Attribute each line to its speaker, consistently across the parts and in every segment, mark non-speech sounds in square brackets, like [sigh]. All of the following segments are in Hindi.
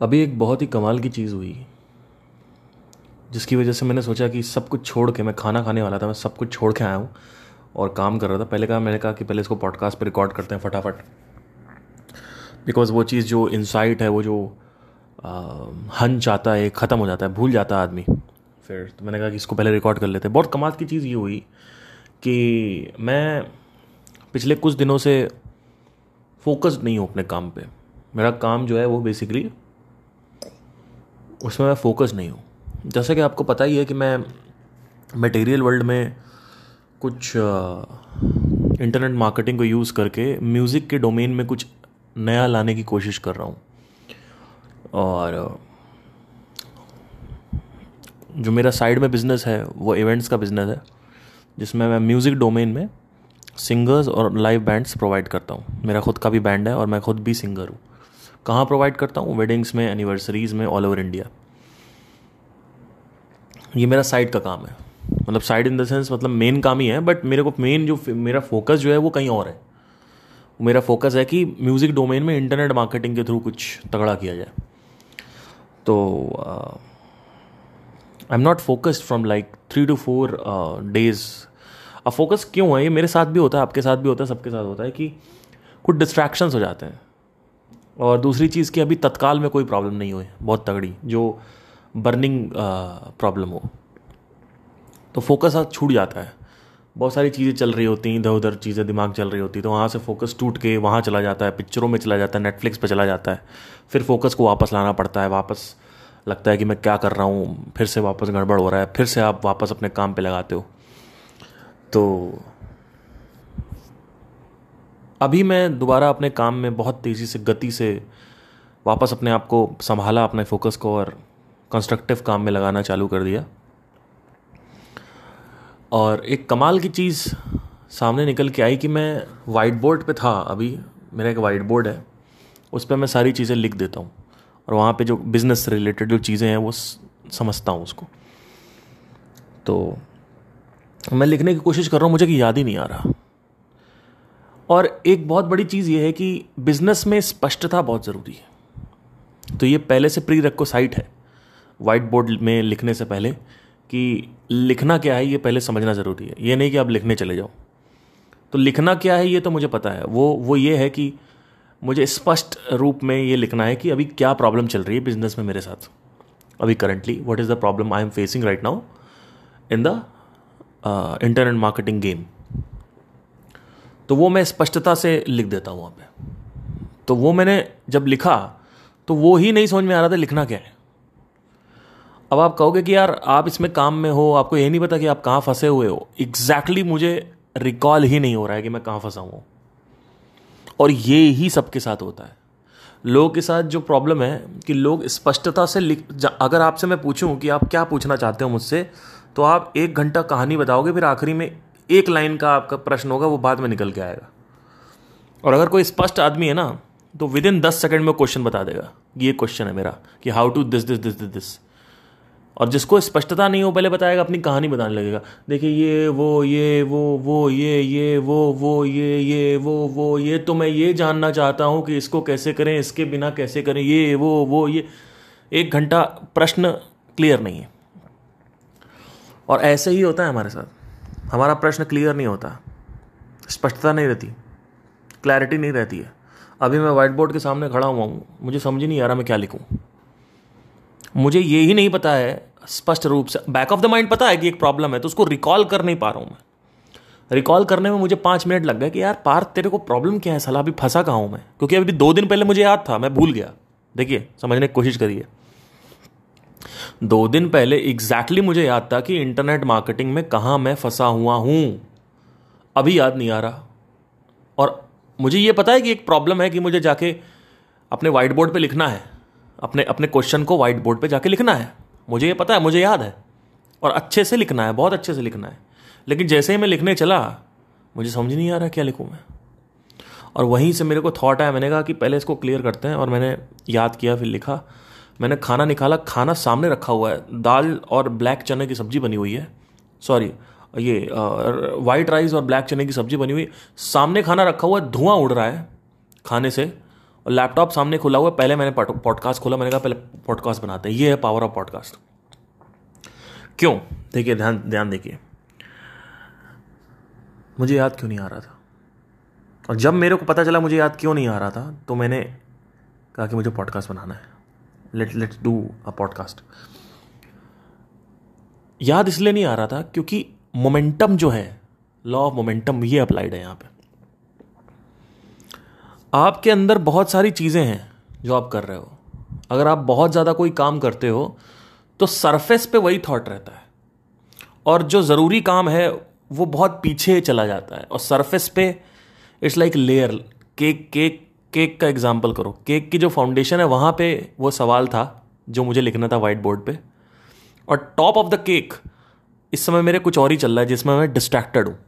Speaker 1: अभी एक बहुत ही कमाल की चीज़ हुई, जिसकी वजह से मैंने सोचा कि सब कुछ छोड़ के, मैं खाना खाने वाला था, मैं सब कुछ छोड़ के आया हूँ और काम कर रहा था। पहले कहा, मैंने कहा कि पहले इसको पॉडकास्ट पर रिकॉर्ड करते हैं फटाफट। बिकॉज़ वो चीज़ जो इंसाइट है, वो जो हंच आता है, ख़त्म हो जाता है, भूल जाता है आदमी। फिर तो मैंने कहा कि इसको पहले रिकॉर्ड कर लेते हैं। बहुत कमाल की चीज़ ये हुई कि मैं पिछले कुछ दिनों से फोकस्ड नहीं हूँ अपने काम पे। मेरा काम जो है वो बेसिकली उसमें मैं फोकस नहीं हूँ। जैसे कि आपको पता ही है कि मैं मटेरियल वर्ल्ड में कुछ इंटरनेट मार्केटिंग को यूज़ करके म्यूज़िक के डोमेन में कुछ नया लाने की कोशिश कर रहा हूँ। और जो मेरा साइड में बिज़नेस है, वो इवेंट्स का बिज़नेस है, जिसमें मैं म्यूज़िक डोमेन में सिंगर्स और लाइव बैंड्स प्रोवाइड करता हूँ। मेरा खुद का भी बैंड है और मैं खुद भी सिंगर हूँ। कहाँ प्रोवाइड करता हूँ? वेडिंग्स में एनिवर्सरीज़ में ऑल ओवर इंडिया ये मेरा साइड का काम है. मतलब साइड इन द सेंस मतलब मेन काम ही है बट मेरे को मेन जो मेरा फोकस जो है वो कहीं और है. मेरा फोकस है कि म्यूज़िक डोमेन में इंटरनेट मार्केटिंग के थ्रू कुछ तगड़ा किया जाए. तो I am not focused from like three to four days अब फोकस क्यों है? ये मेरे साथ भी होता है, आपके साथ भी होता है, सबके साथ होता है कि कुछ डिस्ट्रैक्शंस हो जाते हैं. और दूसरी चीज़ कि अभी तत्काल में कोई प्रॉब्लम नहीं हुई, बहुत तगड़ी, जो बर्निंग प्रॉब्लम हो। तो फोकस छूट जाता है। बहुत सारी चीज़ें चल रही होती हैं इधर उधर चीज़ें दिमाग चल रही होती तो वहाँ से फोकस टूट के वहाँ चला जाता है, पिक्चरों में चला जाता है नेटफ्लिक्स पर चला जाता है। फिर फोकस को वापस लाना पड़ता है, वापस लगता है कि मैं क्या कर रहा हूँ, फिर से वापस गड़बड़ हो रहा है, फिर से आप वापस अपने काम पे लगाते हो। तो अभी मैं दोबारा अपने काम में बहुत तेज़ी से, गति से वापस अपने आप को संभाला, अपने फोकस को और कंस्ट्रक्टिव काम में लगाना चालू कर दिया। और एक कमाल की चीज़ सामने निकल के आई कि मैं वाइट बोर्ड पे था अभी, मेरा एक वाइट बोर्ड है, उस पर मैं सारी चीज़ें लिख देता हूँ और वहाँ पे जो बिज़नेस रिलेटेड जो चीज़ें हैं वो समझता हूँ उसको। तो मैं लिखने की कोशिश कर रहा हूँ, मुझे कि याद ही नहीं आ रहा। और एक बहुत बड़ी चीज़ ये है कि बिज़नेस में स्पष्टता बहुत ज़रूरी है। तो ये पहले से प्री रखो साइट है। वाइट बोर्ड में लिखने से पहले कि लिखना क्या है, ये पहले समझना ज़रूरी है। ये नहीं कि आप लिखने चले जाओ। तो लिखना क्या है, ये तो मुझे पता है। वो वो ये है कि मुझे स्पष्ट रूप में ये लिखना है कि अभी क्या प्रॉब्लम चल रही है बिज़नेस में मेरे साथ। अभी currently what is the problem I am facing right now in the internet marketing game तो वो मैं स्पष्टता से लिख देता हूँ वहाँ पे। तो वो मैंने जब लिखा तो वो ही नहीं समझ में आ रहा था लिखना क्या है। अब आप कहोगे कि यार, आप इसमें काम में हो, आपको ये नहीं पता कि आप कहाँ फंसे हुए हो। एग्जैक्टली exactly मुझे रिकॉल ही नहीं हो रहा है कि मैं कहाँ फंसा हूँ। और ये ही सबके साथ होता है। लोगों के साथ जो प्रॉब्लम है कि लोग स्पष्टता से लिख अगर आपसे मैं पूछूँ कि आप क्या पूछना चाहते हो मुझसे तो आप एक घंटा कहानी बताओगे, फिर आखिरी में एक लाइन का आपका प्रश्न होगा, वो बाद में निकल के आएगा। और अगर कोई स्पष्ट आदमी है ना तो विद इन दस सेकेंड में क्वेश्चन बता देगा कि ये क्वेश्चन है मेरा, कि how to this this this this this और जिसको स्पष्टता नहीं हो, पहले बताएगा, अपनी कहानी बताने लगेगा, देखिए, ये, वो ये, वो वो, ये ये, वो वो, ये ये, वो वो, ये तो मैं ये जानना चाहता हूँ कि इसको कैसे करें, इसके बिना कैसे करें, ये, वो वो, ये। एक घंटा प्रश्न क्लियर नहीं है। और ऐसे ही होता है हमारे साथ। हमारा प्रश्न क्लियर नहीं होता। स्पष्टता नहीं रहती। क्लैरिटी नहीं रहती है। अभी मैं व्हाइट बोर्ड के सामने खड़ा हुआ हूँ। मुझे समझ नहीं आ रहा मैं क्या लिखूँ। मुझे ये ही नहीं पता है, स्पष्ट रूप से। बैक ऑफ़ द माइंड पता है कि एक प्रॉब्लम है तो उसको रिकॉल कर नहीं पा रहा हूँ मैं। रिकॉल करने में मुझे पाँच मिनट लग गए कि यार, पार्थ, तेरे को प्रॉब्लम क्या है सलाह अभी फंसा कहाँ हूँ मैं? क्योंकि अभी दो दिन पहले मुझे याद था, मैं भूल गया। देखिए, समझने की कोशिश करिए। दो दिन पहले एग्जैक्टली exactly मुझे याद था कि इंटरनेट मार्केटिंग में कहा मैं फंसा हुआ हूँ। अभी याद नहीं आ रहा। और मुझे यह पता है कि एक प्रॉब्लम है कि मुझे जाके अपने व्हाइट बोर्ड पे लिखना है। अपने अपने क्वेश्चन को व्हाइट बोर्ड पे जाके लिखना है। मुझे ये पता है, मुझे याद है। और अच्छे से लिखना है, बहुत अच्छे से लिखना है। लेकिन जैसे ही मैं लिखने चला, मुझे समझ नहीं आ रहा क्या लिखूँ मैं। और वहीं से मेरे को थॉट आया, मैंने कहा कि पहले इसको क्लियर करते हैं। और मैंने याद किया, फिर लिखा। मैंने खाना निकाला, खाना सामने रखा हुआ है। दाल और ब्लैक चने की सब्ज़ी बनी हुई है। सॉरी ये वाइट राइस और ब्लैक चने की सब्ज़ी बनी हुई। सामने खाना रखा हुआ है, धुआँ उड़ रहा है खाने से। और लैपटॉप सामने खुला हुआ है, पहले मैंने पॉडकास्ट खोला, मैंने कहा पहले पॉडकास्ट बनाते हैं। ये है पावर ऑफ़ पॉडकास्ट क्यों? देखिए, ध्यान ध्यान देखिए। मुझे याद क्यों नहीं आ रहा था? और जब मेरे को पता चला मुझे याद क्यों नहीं आ रहा था तो मैंने कहा कि मुझे पॉडकास्ट बनाना है। Let let's do a podcast याद इसलिए नहीं आ रहा था क्योंकि मोमेंटम जो है लॉ ऑफ़ मोमेंटम ये अप्लाइड है यहाँ पे। आपके अंदर बहुत सारी चीज़ें हैं जो आप कर रहे हो। अगर आप बहुत ज़्यादा कोई काम करते हो तो सरफेस पे वही थॉट रहता है। और जो ज़रूरी काम है, वो बहुत पीछे चला जाता है। और सरफेस पे it's like layer cake cake cake का एग्ज़ाम्पल करो। केक की जो फाउंडेशन है, वहाँ पे वो सवाल था, जो मुझे लिखना था व्हाइट बोर्ड पे। और टॉप ऑफ़ द केक इस समय मेरे कुछ और ही चल रहा है, जिसमें मैं डिस्ट्रैक्टेड हूँ।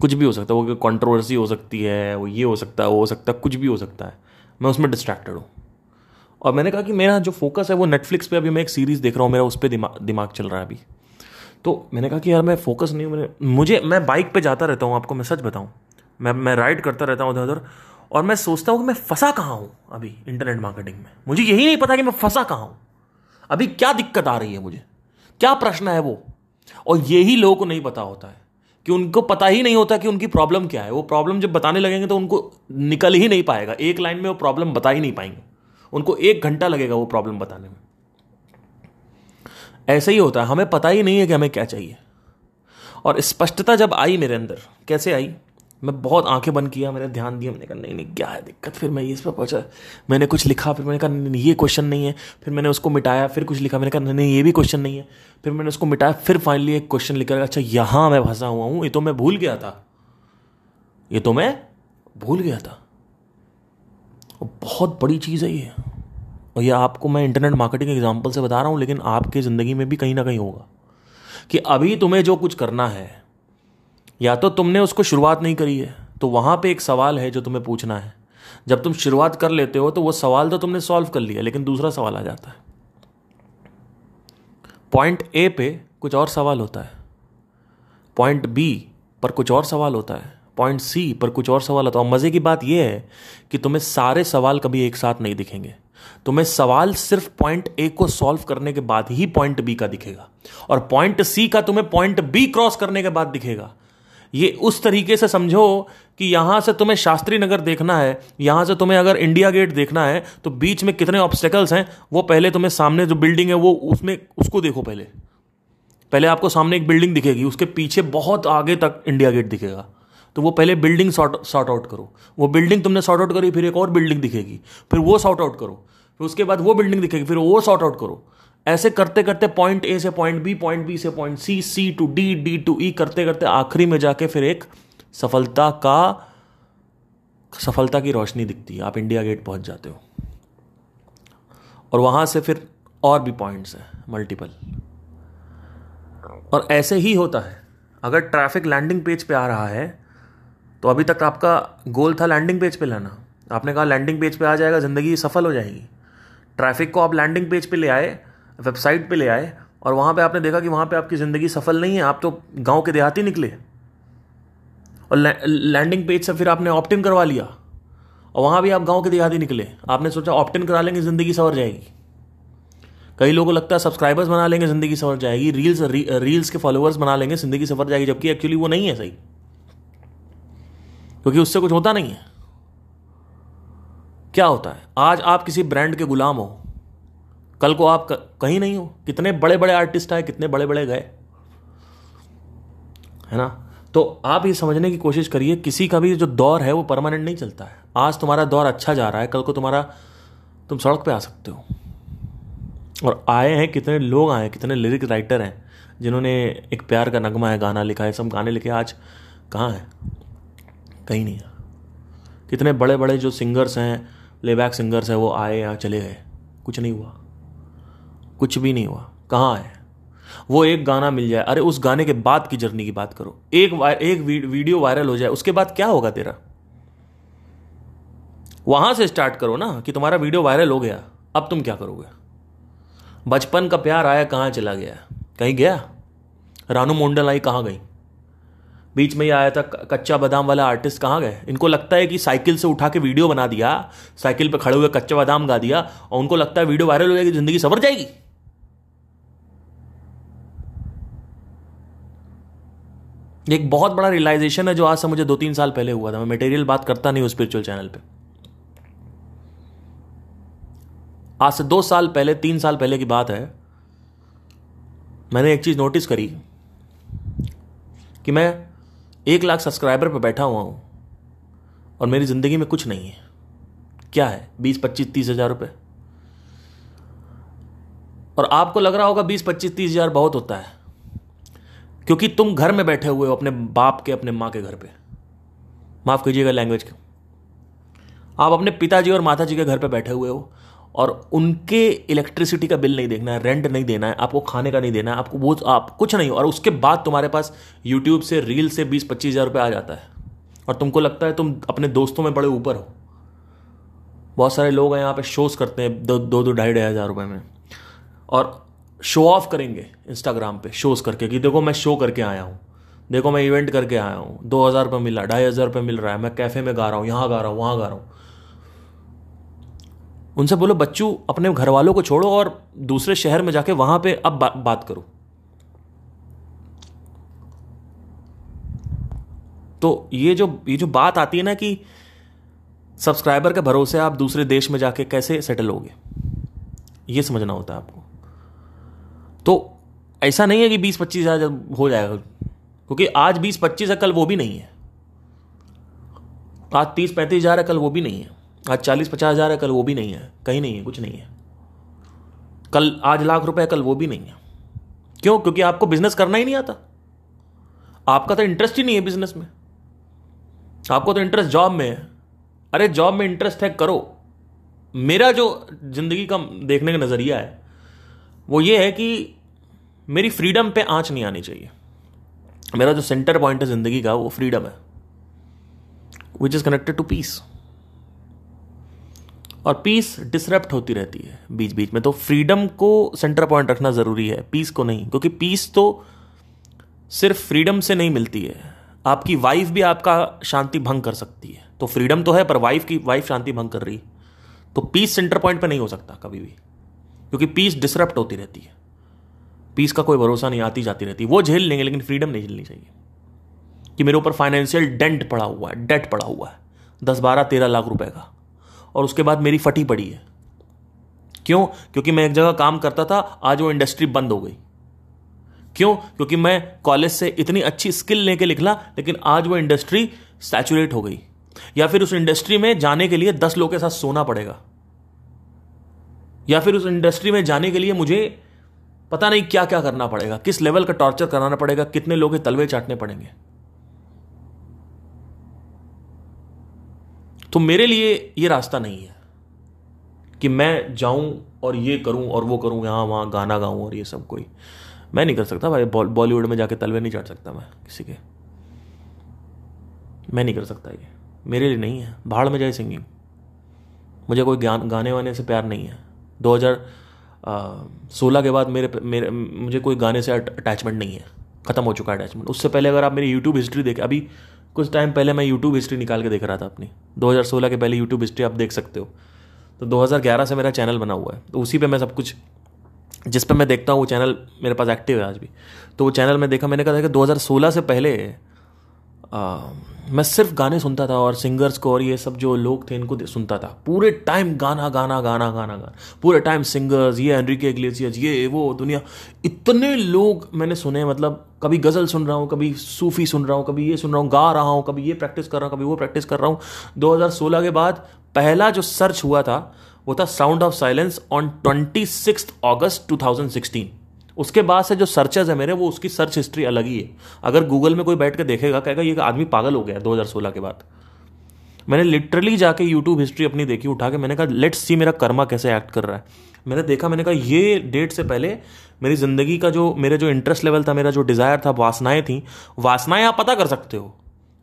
Speaker 1: कुछ भी हो सकता है, वो कंट्रोवर्सी हो सकती है, वो ये हो सकता है, वो हो सकता है, कुछ भी हो सकता है। मैं उसमें डिस्ट्रैक्टेड हूँ। और मैंने कहा कि मेरा जो फोकस है, वो नेटफ्लिक्स पे अभी मैं एक सीरीज़ देख रहा हूँ, मेरा उस पर दिमाग दिमाग चल रहा है अभी। तो मैंने कहा कि यार, मैं फोकस नहीं हूँ मुझे, मैं बाइक पे जाता रहता हूँ, आपको मैं सच बताऊँ। मैं मैं राइड करता रहता हूँ उधर उधर और मैं सोचता हूँ कि मैं फंसा कहाँ हूँ अभी इंटरनेट मार्केटिंग में। मुझे यही नहीं पता कि मैं फंसा कहाँ हूँ। अभी क्या दिक्कत आ रही है मुझे? क्या प्रश्न है वो? और यही लोगों को नहीं पता होता है कि उनको पता ही नहीं होता कि उनकी प्रॉब्लम क्या है। वो प्रॉब्लम जब बताने लगेंगे तो उनको निकल ही नहीं पाएगा। एक लाइन में वो प्रॉब्लम बता ही नहीं पाएँगे। उनको एक घंटा लगेगा वो प्रॉब्लम बताने में। ऐसे ही होता है। हमें पता ही नहीं है कि हमें क्या चाहिए। और स्पष्टता जब आई मेरे अंदर, कैसे आई? मैं बहुत आँखें बंद किया, मैंने ध्यान दिया, मैंने कहा, नहीं नहीं, क्या है दिक्कत? फिर मैं इस पर पहुँचा। मैंने कुछ लिखा, फिर मैंने कहा, नहीं, ये क्वेश्चन नहीं है। फिर मैंने उसको मिटाया, फिर कुछ लिखा, मैंने कहा, नहीं ये भी क्वेश्चन नहीं है। फिर मैंने उसको मिटाया, फिर फाइनली एक क्वेश्चन लिखा अच्छा यहाँ मैं फंसा हुआ हूँ, ये तो मैं भूल गया था। ये तो मैं भूल गया था। बहुत बड़ी चीज़ है ये। और ये आपको मैं इंटरनेट मार्केटिंग एग्ज़ाम्पल से बता रहा हूँ, लेकिन आपके ज़िंदगी में भी कहीं ना कहीं होगा कि अभी तुम्हें जो कुछ करना है या तो तुमने उसको शुरुआत नहीं करी है तो वहाँ पे एक सवाल है जो तुम्हें पूछना है। जब तुम शुरुआत कर लेते हो तो वो सवाल तो तुमने सॉल्व कर लिया, लेकिन दूसरा सवाल आ जाता है। पॉइंट ए पे कुछ और सवाल होता है। पॉइंट बी पर कुछ और सवाल होता है। पॉइंट सी पर कुछ और सवाल होता है। और मज़े की बात यह है कि तुम्हें सारे सवाल कभी एक साथ नहीं दिखेंगे। तुम्हें सवाल सिर्फ़ पॉइंट ए को सॉल्व करने के बाद ही पॉइंट बी का दिखेगा। और पॉइंट सी का तुम्हें पॉइंट बी क्रॉस करने के बाद दिखेगा। ये उस तरीके से समझो कि यहाँ से तुम्हें शास्त्री नगर देखना है, यहाँ से तुम्हें अगर इंडिया गेट देखना है तो बीच में कितने ऑब्स्टेकल्स हैं, वो पहले तुम्हें सामने जो बिल्डिंग है, वो उसमें, उसको देखो पहले। पहले आपको सामने एक बिल्डिंग दिखेगी, उसके पीछे बहुत आगे तक इंडिया गेट दिखेगा। तो वो पहले बिल्डिंग सॉर्ट सॉर्ट आउट करो। वो बिल्डिंग तुमने सॉर्ट आउट करी, फिर एक और बिल्डिंग दिखेगी, फिर वो सॉर्ट आउट करो। फिर उसके बाद वो बिल्डिंग दिखेगी, फिर वो सॉर्ट आउट करो। ऐसे करते करते पॉइंट ए से पॉइंट बी पॉइंट बी से point C C to D D to E करते करते आखिरी में जाके फिर एक सफलता का, सफलता की रोशनी दिखती है। आप इंडिया गेट पहुँच जाते हो। और वहाँ से फिर और भी पॉइंट्स हैं मल्टीपल और ऐसे ही होता है। अगर ट्रैफ़िक लैंडिंग पेज पे आ रहा है तो अभी तक आपका गोल था लैंडिंग पेज पे लाना। आपने कहा लैंडिंग पेज पे आ जाएगा, ज़िंदगी सफल हो जाएगी। ट्रैफ़िक को आप लैंडिंग पेज पे ले आए वेबसाइट पे ले आए और वहाँ पे आपने देखा कि वहाँ पे आपकी ज़िंदगी सफल नहीं है आप तो गाँव के देहाती निकले। और लैंडिंग पेज से फिर आपने ऑप्टिन करवा लिया। और वहाँ भी आप गाँव के देहाती निकले। आपने सोचा ऑप्टिन करा लेंगे ज़िंदगी सवर जाएगी। कई लोगों को लगता है सब्सक्राइबर्स बना लेंगे ज़िंदगी सवर जाएगी। रील्स री, रील्स के फॉलोअर्स बना लेंगे ज़िंदगी सवर जाएगी। जबकि एक्चुअली वो नहीं है सही। क्योंकि उससे कुछ होता नहीं है। क्या होता है? आज आप किसी ब्रांड के गुलाम हो। कल को आप कहीं नहीं हो। कितने बड़े बड़े आर्टिस्ट आए, कितने बड़े बड़े गए। है ना? तो आप ये समझने की कोशिश करिए, किसी का भी जो दौर है, वो परमानेंट नहीं चलता है। आज तुम्हारा दौर अच्छा जा रहा है, कल को तुम्हारा, तुम सड़क पे आ सकते हो। और आए हैं, कितने लोग आए हैं, कितने लिरिक राइटर हैं, जिन्होंने एक प्यार का नगमा है, गाना लिखा है, सब गाने लिखे आज कहाँ है? कहीं नहीं है। कितने बड़े बड़े जो सिंगर्स हैं प्लेबैक सिंगर्स हैं, वो आए या चले गए। कुछ नहीं हुआ। कुछ भी नहीं हुआ। कहाँ है? वो एक गाना मिल जाए। अरे, उस गाने के बाद की जर्नी की बात करो। एक एक वीडियो वायरल हो जाए, उसके बाद क्या होगा तेरा? वहाँ से स्टार्ट करो ना, कि तुम्हारा वीडियो वायरल हो गया। अब तुम क्या करोगे? बचपन का प्यार आया, कहाँ चला गया? कहीं गया? रानू मोंडल आई कहाँ गई? बीच में ये आया था कच्चा बादाम वाला आर्टिस्ट कहाँ गए? इनको लगता है कि साइकिल से उठा के वीडियो बना दिया, साइकिल पे खड़े हुए कच्चा बादाम गा दिया, और उनको लगता है वीडियो वायरल हो जाएगी, ज़िंदगी सवर जाएगी। एक बहुत बड़ा रियलाइजेशन है जो आज से मुझे दो तीन साल पहले हुआ था। मैं मटेरियल बात करता नहीं हूँ स्पिरिचुअल चैनल पे। आज से दो साल पहले, तीन साल पहले की बात है, मैंने एक चीज़ नोटिस करी कि मैं एक लाख सब्सक्राइबर पर बैठा हुआ हूँ और मेरी ज़िंदगी में कुछ नहीं है। क्या है? बीस, पच्चीस, तीस हज़ार रुपये और आपको लग रहा होगा बीस, पच्चीस, तीस हज़ार बहुत होता है। क्योंकि तुम घर में बैठे हुए हो अपने बाप के, अपने माँ के घर पे। माफ़ कीजिएगा लैंग्वेज के। आप अपने पिताजी और माता जी के घर पे बैठे हुए हो और उनके इलेक्ट्रिसिटी का बिल नहीं देखना है रेंट नहीं देना है, आपको खाने का नहीं देना है, आपको वो, आप कुछ नहीं हो। और उसके बाद तुम्हारे पास यूट्यूब से रील से बीस पच्चीस हज़ार रुपये आ जाता है। और तुमको लगता है तुम अपने दोस्तों में बड़े ऊपर हो। बहुत सारे लोग हैं यहाँ पे शोज़ करते हैं, दो दो ढाई ढाई हज़ार रुपये में। और शो ऑफ़ करेंगे इंस्टाग्राम पे शोज़ करके कि देखो मैं शो करके आया हूँ। देखो मैं इवेंट करके आया हूँ। दो हज़ार रुपये मिला ढाई हज़ार रुपये मिल रहा है मैं कैफ़े में गा रहा हूँ यहाँ गा रहा हूँ वहाँ गा रहा हूँ। उनसे बोलो बच्चू अपने घर वालों को छोड़ो और दूसरे शहर में जाके वहाँ पे अब बा, बात करो। तो ये जो ये जो बात आती है ना कि सब्सक्राइबर के भरोसे आप दूसरे देश में जाके कैसे सेटल होगे ये समझना होता है आपको। तो ऐसा नहीं है कि बीस पच्चीस हज़ार हो जाएगा, क्योंकि आज बीस पच्चीस है, कल वो भी नहीं है। आज तीस पैंतीस हज़ार है, कल वो भी नहीं है। आज चालीस पचास हज़ार है, कल वो भी नहीं है। कहीं नहीं है, कुछ नहीं है। कल आज लाख रुपए कल वो भी नहीं है। क्यों? क्योंकि आपको बिज़नेस करना ही नहीं आता। आपका तो इंटरेस्ट ही नहीं है बिज़नेस में। आपको तो इंटरेस्ट जॉब में है। अरे जॉब में इंटरेस्ट है, करो। मेरा जो ज़िंदगी का देखने का नज़रिया है वो ये है कि मेरी फ्रीडम पे आँच नहीं आनी चाहिए। मेरा जो सेंटर पॉइंट है ज़िंदगी का, वो फ्रीडम है। Which is connected to peace और पीस डिसरप्ट होती रहती है बीच बीच में। तो फ्रीडम को सेंटर पॉइंट रखना ज़रूरी है पीस को नहीं। क्योंकि पीस तो सिर्फ़ फ्रीडम से नहीं मिलती है। आपकी वाइफ भी आपका शांति भंग कर सकती है। तो फ्रीडम तो है, पर वाइफ की वाइफ शांति भंग कर रही है। तो पीस सेंटर पॉइंट पे नहीं हो सकता कभी भी। क्योंकि पीस डिसरप्ट होती रहती है। पीस का कोई भरोसा नहीं, आती जाती रहती वो झेल लेंगे, लेकिन फ्रीडम नहीं झेलनी चाहिए। कि मेरे ऊपर फाइनेंशियल डेंट पड़ा हुआ है डेट पड़ा हुआ है। दस बारह, तेरह लाख रुपए का। और उसके बाद मेरी फटी पड़ी है। क्यों? क्योंकि मैं एक जगह काम करता था, आज वो इंडस्ट्री बंद हो गई। क्यों? क्योंकि मैं कॉलेज से इतनी अच्छी स्किल लेके लिखला लेकिन आज वो इंडस्ट्री सैचुरेट हो गई। या फिर उस इंडस्ट्री में जाने के लिए दस लोगों के साथ सोना पड़ेगा। या फिर उस इंडस्ट्री में जाने के लिए मुझे पता नहीं क्या क्या करना पड़ेगा, किस लेवल का टॉर्चर कराना पड़ेगा, कितने लोग तलवे चाटने पड़ेंगे। तो मेरे लिए ये रास्ता नहीं है कि मैं जाऊँ और ये करूँ और वो करूँ, यहाँ वहाँ गाना गाऊं और ये सब कोई। मैं नहीं कर सकता भाई बॉलीवुड में जाके तलवे नहीं चाट सकता मैं किसी के। मैं नहीं कर सकता ये। मेरे लिए नहीं है। भाड़ में जाए सिंगिंग मुझे कोई गाने वाने से प्यार नहीं है। 2016 के बाद मेरे मेरे, मुझे कोई गाने से अटैचमेंट नहीं है। ख़त्म हो चुका है अटैचमेंट उससे पहले अगर आप मेरी यूट्यूब हिस्ट्री देखें, अभी कुछ टाइम पहले मैं यूट्यूब हिस्ट्री निकाल के देख रहा था अपनी। 2016 के पहले यूट्यूब हिस्ट्री आप देख सकते हो। तो 2011 से मेरा चैनल बना हुआ है। तो उसी पे मैं सब कुछ, जिस पे मैं देखता हूँ, वो चैनल मेरे पास एक्टिव है आज भी। तो वो चैनल मैं देखा, मैंने कहा था कि 2016 से पहले मैं सिर्फ़ गाने सुनता था और सिंगर्स को और ये सब जो लोग थे, इनको सुनता था। पूरे टाइम गाना गाना गाना गाना गाना। पूरे टाइम सिंगर्स ये एनरिके इग्लेसियस ये, वो, दुनिया। इतने लोग मैंने सुने मतलब कभी गज़ल सुन रहा हूँ, कभी सूफी सुन रहा हूँ, कभी ये सुन रहा हूँ, गा रहा हूँ, कभी ये प्रैक्टिस कर रहा हूँ, कभी वो प्रैक्टिस कर रहा हूँ। 2016 के बाद पहला जो सर्च हुआ था, वो था sound of silence on twenty six August 2016 उसके बाद से जो सर्चेज है मेरे, वो उसकी सर्च हिस्ट्री अलग ही है। अगर गूगल में कोई बैठ के देखेगा, कहेगा, ये आदमी पागल हो गया दो हज़ार सोलह के बाद। मैंने लिटरली जाके यूट्यूब हिस्ट्री अपनी देखी, उठा के मैंने कहा लेट्स सी मेरा कर्मा कैसे एक्ट कर रहा है। मैंने देखा, मैंने कहा, ये डेट से पहले मेरी ज़िंदगी का जो, मेरे जो इंटरेस्ट लेवल था, मेरा जो डिज़ायर था, वासनाएँ थी, वासनाएँ आप पता कर सकते हो।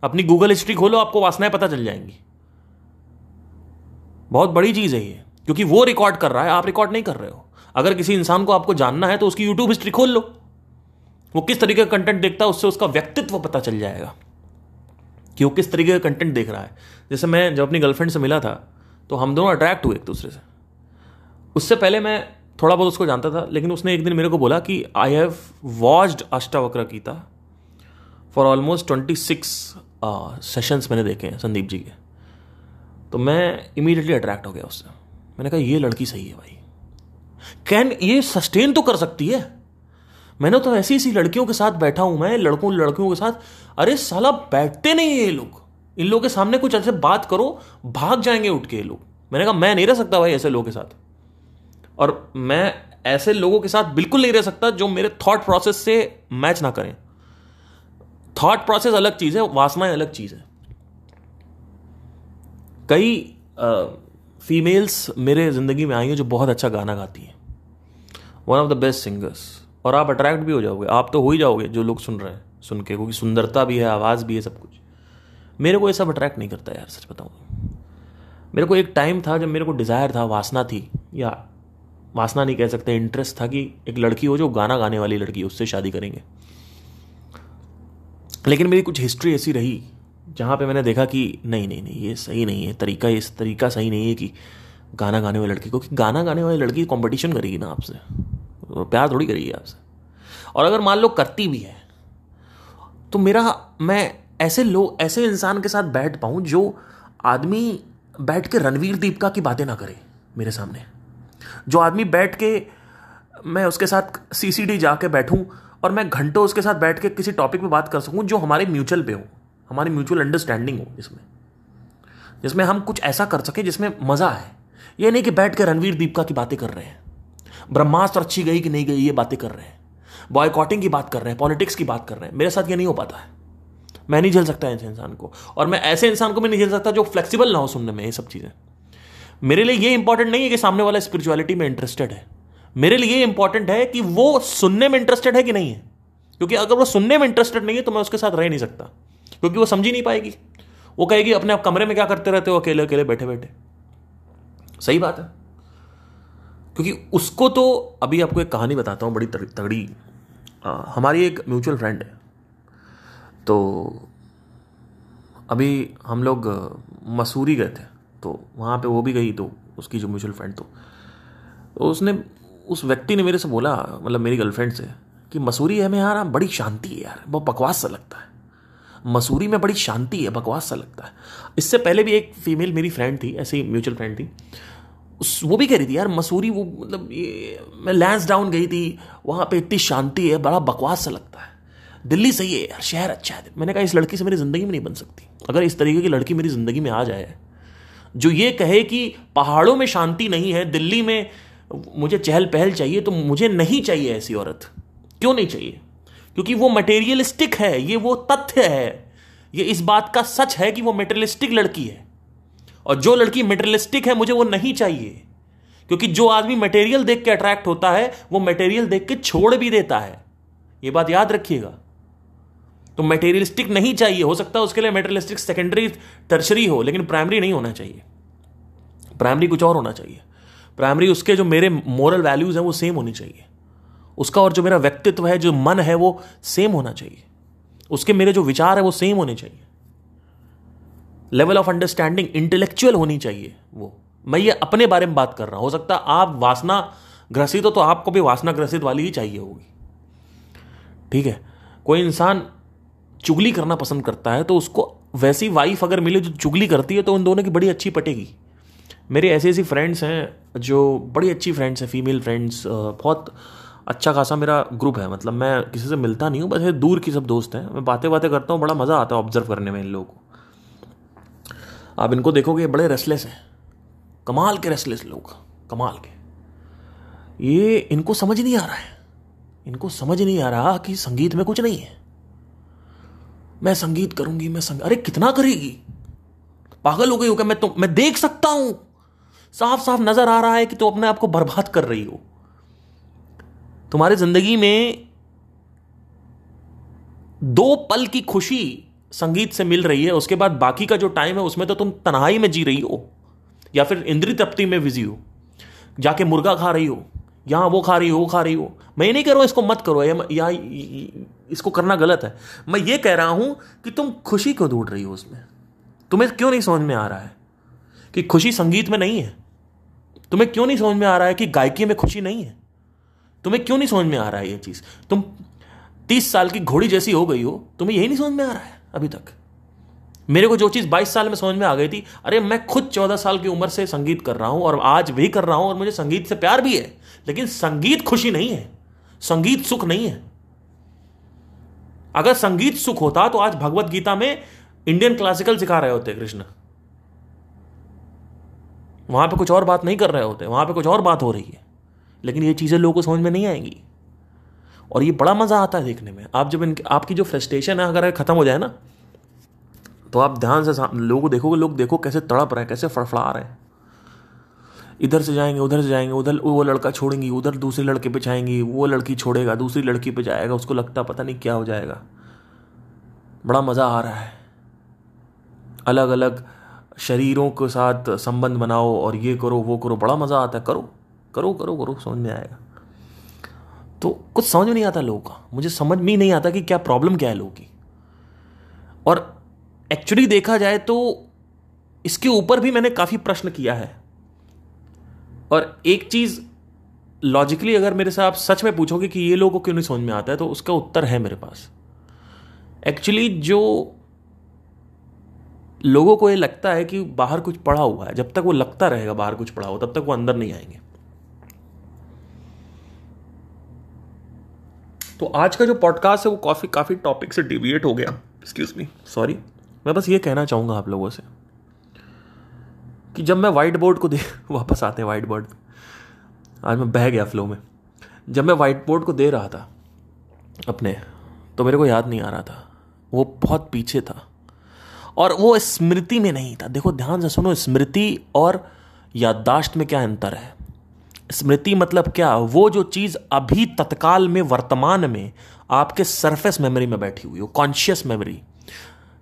Speaker 1: अपनी गूगल हिस्ट्री खोलो, आपको वासनाएँ पता चल जाएँगी। बहुत बड़ी चीज़ है ये, क्योंकि वो रिकॉर्ड कर रहा है, आप रिकॉर्ड नहीं कर रहे हो। अगर किसी इंसान को आपको जानना है तो उसकी यूट्यूब हिस्ट्री खोल लो। वो किस तरीके का कंटेंट देखता है, उससे उसका व्यक्तित्व पता चल जाएगा कि वो किस तरीके का कंटेंट देख रहा है। जैसे मैं जब अपनी गर्लफ्रेंड से मिला था तो हम दोनों अट्रैक्ट हुए एक दूसरे से। उससे पहले मैं थोड़ा बहुत उसको जानता था, लेकिन उसने एक दिन मेरे को बोला कि I have watched Ashtavakra Gita for almost twenty six sessions मैंने देखे हैं संदीप जी के. तो मैं इमीडिएटली अट्रैक्ट हो गया उससे। मैंने कहा, ये लड़की सही है भाई। कैन ये सस्टेन तो कर सकती है? मैंने तो ऐसी ऐसी लड़कियों के साथ बैठा हूँ मैं, लड़कों लड़कियों के साथ। अरे साला बैठते नहीं है ये लोग। इन लोगों के सामने कुछ ऐसे बात करो, भाग जाएँगे उठ के ये लोग। मैंने कहा, मैं नहीं रह सकता भाई ऐसे लोगों के साथ। और मैं ऐसे लोगों के साथ बिल्कुल नहीं रह सकता जो मेरे थॉट प्रोसेस से मैच ना करें। थॉट प्रोसेस अलग चीज़ है, वासनाएँ अलग चीज़ है। कई फीमेल्स मेरे ज़िंदगी में आई हैं जो बहुत अच्छा गाना गाती हैं। One of the best singers और आप अट्रैक्ट भी हो जाओगे। आप तो हो ही जाओगे जो लोग सुन रहे हैं, सुन के, क्योंकि सुंदरता भी है, आवाज़ भी है सब कुछ। मेरे को ये सब अट्रैक्ट नहीं करता यार, सच बताऊँ मेरे को एक टाइम था जब मेरे को डिज़ायर था, वासना थी, या वासना नहीं कह सकते इंटरेस्ट था कि एक लड़की हो जो गाना गाने वाली लड़की उससे शादी करेंगे। लेकिन मेरी कुछ हिस्ट्री ऐसी रही जहाँ पे मैंने देखा कि नहीं नहीं नहीं, ये सही नहीं है, तरीका, इस तरीका सही नहीं है कि गाना गाने वाली लड़की को कि गाना गाने वाली लड़की कंपटीशन करेगी ना आपसे प्यार थोड़ी करेगी आपसे। और अगर मान लो करती भी है तो मेरा, मैं ऐसे लोग ऐसे इंसान के साथ बैठ पाऊँ जो आदमी बैठ के रणवीर दीपिका की बातें ना करे मेरे सामने। जो आदमी बैठ के, मैं उसके साथ सी सी सीसीडी जाके बैठूं और मैं घंटों उसके साथ बैठ के किसी टॉपिक पे बात कर सकूँ जो हमारे म्यूचुअल पे हो। हमारी म्यूचुअल अंडरस्टैंडिंग हो इसमें। जिसमें हम कुछ ऐसा कर सके जिसमें मज़ा है ये नहीं कि बैठ के रणवीर दीपिका की बातें कर रहे हैं। ब्रह्मास्त्र अच्छी गई कि नहीं गई, ये बातें कर रहे हैं। बॉयकॉटिंग की बात कर रहे हैं पॉलिटिक्स की बात कर रहे हैं। मेरे साथ ये नहीं हो पाता है। मैं नहीं झेल सकता ऐसे इंसान को। और मैं ऐसे इंसान को भी नहीं झेल सकता जो फ्लेक्सिबल ना हो सुनने में ये सब चीज़ें। मेरे लिए ये इंपॉर्टेंट नहीं है कि सामने वाला स्पिरिचुअलिटी में इंटरेस्टेड है। मेरे लिए इंपॉर्टेंट है कि वो सुनने में इंटरेस्टेड है कि नहीं है। क्योंकि अगर वो सुनने में इंटरेस्टेड नहीं है तो मैं उसके साथ रह नहीं सकता। क्योंकि वो समझ ही नहीं पाएगी। वो कहेगी अपने आप कमरे में क्या करते रहते हो? अकेले अकेले बैठे बैठे। सही बात है। क्योंकि उसको तो अभी आपको एक कहानी बताता हूँ बड़ी तगड़ी। हमारी एक म्यूचुअल फ्रेंड है। तो अभी हम लोग मसूरी गए थे तो वहाँ पे वो भी गई तो उसकी जो म्यूचुअल फ्रेंड तो, तो उसने उस व्यक्ति ने मेरे से बोला मतलब मेरी गर्लफ्रेंड से कि मसूरी है में यार बड़ी शांति है यार बहुत बकवास सा लगता है। मसूरी में बड़ी शांति है, बकवास सा लगता है। इससे पहले भी एक फीमेल मेरी फ्रेंड थी, ऐसी म्यूचुअल फ्रेंड थी। उस, वो भी कह रही थी, यार, मसूरी वो मतलब ये, मैं लैंस डाउन गई थी, वहाँ पे इतनी शांति है, बड़ा बकवास सा लगता है। दिल्ली सही है यार, शहर अच्छा है। मैंने कहा, इस लड़की से मेरी ज़िंदगी में नहीं बन सकती। अगर इस तरीके की लड़की मेरी ज़िंदगी में आ जाए, जो ये कहे कि पहाड़ों में शांति नहीं है, दिल्ली में मुझे चहल पहल चाहिए तो मुझे नहीं चाहिए ऐसी औरत। क्यों नहीं चाहिए? क्योंकि वो मटेरियलिस्टिक है, ये वो तथ्य है। ये इस बात का सच है कि वो मेटेरियलिस्टिक लड़की है। और जो लड़की मेटेरियलिस्टिक है, मुझे वो नहीं चाहिए। क्योंकि जो आदमी मटेरियल देख के अट्रैक्ट होता है, वो मटेरियल देख के छोड़ भी देता है। ये बात याद रखिएगा। तो मटेरियलिस्टिक नहीं चाहिए। हो सकता है उसके लिए मटेरियलिस्टिक सेकेंडरी टर्शरी हो, लेकिन प्राइमरी नहीं होना चाहिए। प्राइमरी कुछ और होना चाहिए। प्राइमरी उसके जो मेरे मॉरल वैल्यूज़ हैं, वो सेम होनी चाहिए। उसका और जो मेरा व्यक्तित्व है, जो मन है, वो सेम होना चाहिए। उसके मेरे जो विचार है, वो सेम होने चाहिए। लेवल ऑफ़ अंडरस्टैंडिंग इंटेलेक्चुअल होनी चाहिए, वो। मैं ये अपने बारे में बात कर रहा हूँ। हो सकता आप वासना ग्रसित हो तो आपको भी वासना ग्रसित वाली ही चाहिए होगी। ठीक है? कोई इंसान चुगली करना पसंद करता है तो उसको वैसी वाइफ अगर मिले जो चुगली करती है तो उन दोनों की बड़ी अच्छी पटेगी। मेरे ऐसी ऐसी फ्रेंड्स हैं, जो बड़ी अच्छी फ्रेंड्स हैं फीमेल फ्रेंड्स बहुत अच्छा खासा मेरा ग्रुप है मतलब मैं किसी से मिलता नहीं हूँ, बस ये दूर की सब दोस्त हैं। मैं बातें बातें करता हूँ, बड़ा मज़ा आता है ऑब्ज़र्व करने में इन लोगों को। आप इनको देखोगे बड़े रेस्टलेस हैं। कमाल के रेस्टलेस लोग, कमाल के। ये इनको समझ नहीं आ रहा है। इनको समझ नहीं आ रहा कि संगीत में कुछ नहीं है। मैं संगीत करूँगी, मैं संग... अरे कितना करेगी? पागल हो गई हो क्या? मैं तो मैं देख सकता हूँ। साफ़ साफ़ नज़र आ रहा है कि तू तो अपने आप को बर्बाद कर रही हो। तुम्हारी ज़िंदगी में दो पल की खुशी संगीत से मिल रही है, उसके बाद बाकी का जो टाइम है, उसमें तो तुम तनहाई में जी रही हो, या फिर इंद्री तप्ति में बिज़ी हो, जाके मुर्गा खा रही हो, यहाँ वो खा रही हो, वो खा रही हो। मैं ये नहीं कह रहा हूँ इसको मत करो या इसको करना गलत है। मैं ये कह रहा हूँ कि तुम खुशी क्यों ढूंढ रही हो उसमें? तुम्हें क्यों नहीं समझ में आ रहा है कि खुशी संगीत में नहीं है? तुम्हें क्यों नहीं समझ में आ रहा है कि गायकी में खुशी नहीं है? तुम्हें क्यों नहीं समझ में आ रहा है ये चीज़? तुम तीस साल की घोड़ी जैसी हो गई हो, तुम्हें यही नहीं समझ में आ रहा है अभी तक। मेरे को जो चीज़ 22 साल में समझ में आ गई थी, अरे मैं खुद 14 साल की उम्र से संगीत कर रहा हूँ और आज भी कर रहा हूँ और मुझे संगीत से प्यार भी है, लेकिन संगीत खुशी नहीं है, संगीत सुख नहीं है। अगर संगीत सुख होता तो आज भगवत गीता में इंडियन क्लासिकल सिखा रहे होते, कृष्ण। वहाँ पे कुछ और बात नहीं कर रहे होते, वहाँ पे कुछ और बात हो रही है। लेकिन ये चीज़ें लोगों को समझ में नहीं आएँगी। और ये बड़ा मज़ा आता है देखने में। आप जब इनके, आपकी जो फ्रस्ट्रेशन है, अगर ख़त्म हो जाए ना तो आप ध्यान से लोगों को देखोगे, लोग देखो कैसे तड़प रहे हैं, कैसे फड़फड़ा रहे हैं। इधर से जाएँगे, उधर से जाएँगे, उधर, वो लड़का छोड़ेंगी, उधर दूसरे लड़के पे जाएँगी, वो लड़की छोड़ेगा, दूसरी लड़की पे जाएगा, उसको लगता पता नहीं क्या हो जाएगा। बड़ा मज़ा आ रहा है। अलग अलग शरीरों के साथ संबंध बनाओ और ये करो, वो करो, बड़ा मज़ा आता है, करो। करो करो करो, समझ में आएगा। तो कुछ समझ में नहीं आता लोगों का। मुझे समझ में ही नहीं आता कि क्या प्रॉब्लम क्या है लोगों की। और एक्चुअली देखा जाए तो इसके ऊपर भी मैंने काफ़ी प्रश्न किया है। और एक चीज़ लॉजिकली अगर मेरे से आप सच में पूछोगे कि ये लोगों को क्यों नहीं समझ में आता है तो उसका उत्तर है मेरे पास। एक्चुअली जो लोगों को ये लगता है कि बाहर कुछ पड़ा हुआ है, जब तक वो लगता रहेगा बाहर कुछ पड़ा हुआ तब तक वो अंदर नहीं आएँगे। तो आज का जो पॉडकास्ट है, वो काफ़ी काफ़ी टॉपिक से डिविएट हो गया। एक्सक्यूज मी सॉरी मैं बस ये कहना चाहूँगा आप लोगों से कि जब मैं वाइट बोर्ड को दे [laughs] वापस आते हैं वाइट बोर्ड आज मैं बह गया फ्लो में। जब मैं वाइट बोर्ड को दे रहा था अपने तो मेरे को याद नहीं आ रहा था। वो बहुत पीछे था। और वो स्मृति में नहीं था। देखो, ध्यान से सुनो, स्मृति और याददाश्त में क्या अंतर है? स्मृति मतलब क्या? वो जो चीज़ अभी तत्काल में वर्तमान में आपके सरफेस मेमोरी में बैठी हुई हो कॉन्शियस मेमोरी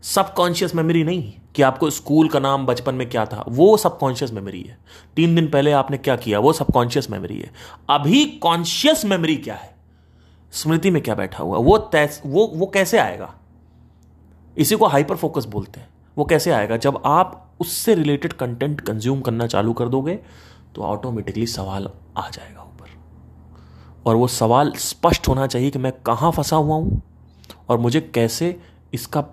Speaker 1: सबकॉन्शियस मेमोरी नहीं कि आपको स्कूल का नाम बचपन में क्या था, वो सबकॉन्शियस मेमोरी है। तीन दिन पहले आपने क्या किया, वो सबकॉन्शियस मेमोरी है। अभी कॉन्शियस मेमोरी क्या है? स्मृति में क्या बैठा हुआ? वो तैस, वो वो कैसे आएगा? इसी को हाइपर फोकस बोलते हैं। वो कैसे आएगा? जब आप उससे रिलेटेड कंटेंट कंज्यूम करना चालू कर दोगे तो ऑटोमेटिकली सवाल आ जाएगा ऊपर। और वो सवाल स्पष्ट होना चाहिए कि मैं कहाँ फंसा हुआ हूँ और मुझे कैसे इसका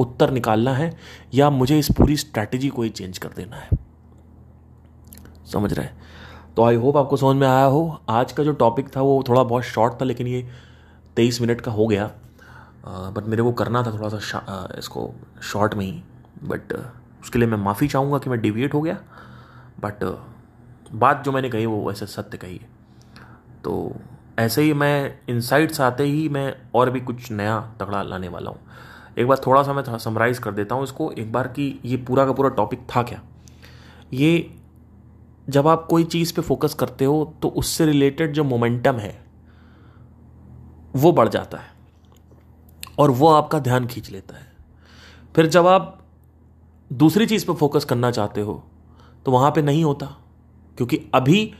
Speaker 1: उत्तर निकालना है या मुझे इस पूरी स्ट्रैटेजी को ही चेंज कर देना है। समझ रहे हैं? तो आई होप आपको समझ में आया हो। आज का जो टॉपिक था वो थोड़ा बहुत शॉर्ट था, लेकिन ये तेईस मिनट का हो गया। बट मेरे को करना था थोड़ा सा इसको शॉर्ट में ही। बट उसके लिए मैं माफ़ी चाहूँगा कि मैं डिविएट हो गया। बट बात जो मैंने कही वो वैसे सत्य कही है। तो ऐसे ही मैं इनसाइट्स आते ही मैं और भी कुछ नया तगड़ा लाने वाला हूँ। एक बार थोड़ा सा मैं समराइज कर देता हूँ इसको। एक बार कि ये पूरा का पूरा टॉपिक था क्या? ये जब आप कोई चीज़ पे फोकस करते हो तो उससे रिलेटेड जो मोमेंटम है, वो बढ़ जाता है और वो आपका ध्यान खींच लेता है। फिर जब आप दूसरी चीज़ पे फोकस करना चाहते हो तो वहाँ पे नहीं होता। क्योंकि अभी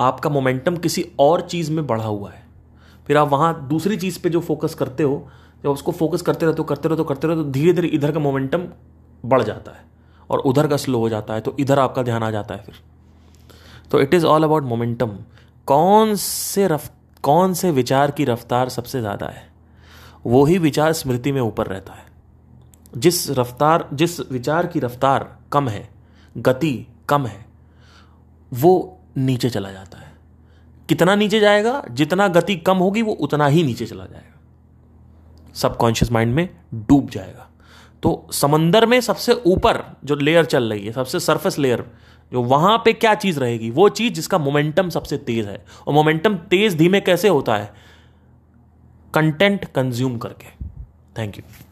Speaker 1: आपका मोमेंटम किसी और चीज़ में बढ़ा हुआ है। फिर आप वहाँ दूसरी चीज़ पे जो फोकस करते हो, जब उसको फोकस करते रहते हो, करते रहते हो, करते रहते तो धीरे धीरे इधर का मोमेंटम बढ़ जाता है और उधर का स्लो हो जाता है तो इधर आपका ध्यान आ जाता है फिर। तो it is all about momentum कौन से रफ, कौन से विचार की रफ्तार सबसे ज़्यादा है? वो ही विचार स्मृति में ऊपर रहता है। जिस रफ्तार, जिस विचार की रफ्तार कम है, गति कम है वो नीचे चला जाता है। कितना नीचे जाएगा, जितना गति कम होगी, वो उतना ही नीचे चला जाएगा। सबकॉन्शियस माइंड में डूब जाएगा। तो समंदर में सबसे ऊपर जो लेयर चल रही है, सबसे सरफेस लेयर जो वहाँ पे क्या चीज़ रहेगी, वो चीज़ जिसका मोमेंटम सबसे तेज है। और मोमेंटम तेज धीमे कैसे होता है? कंटेंट कंज्यूम करके। Thank you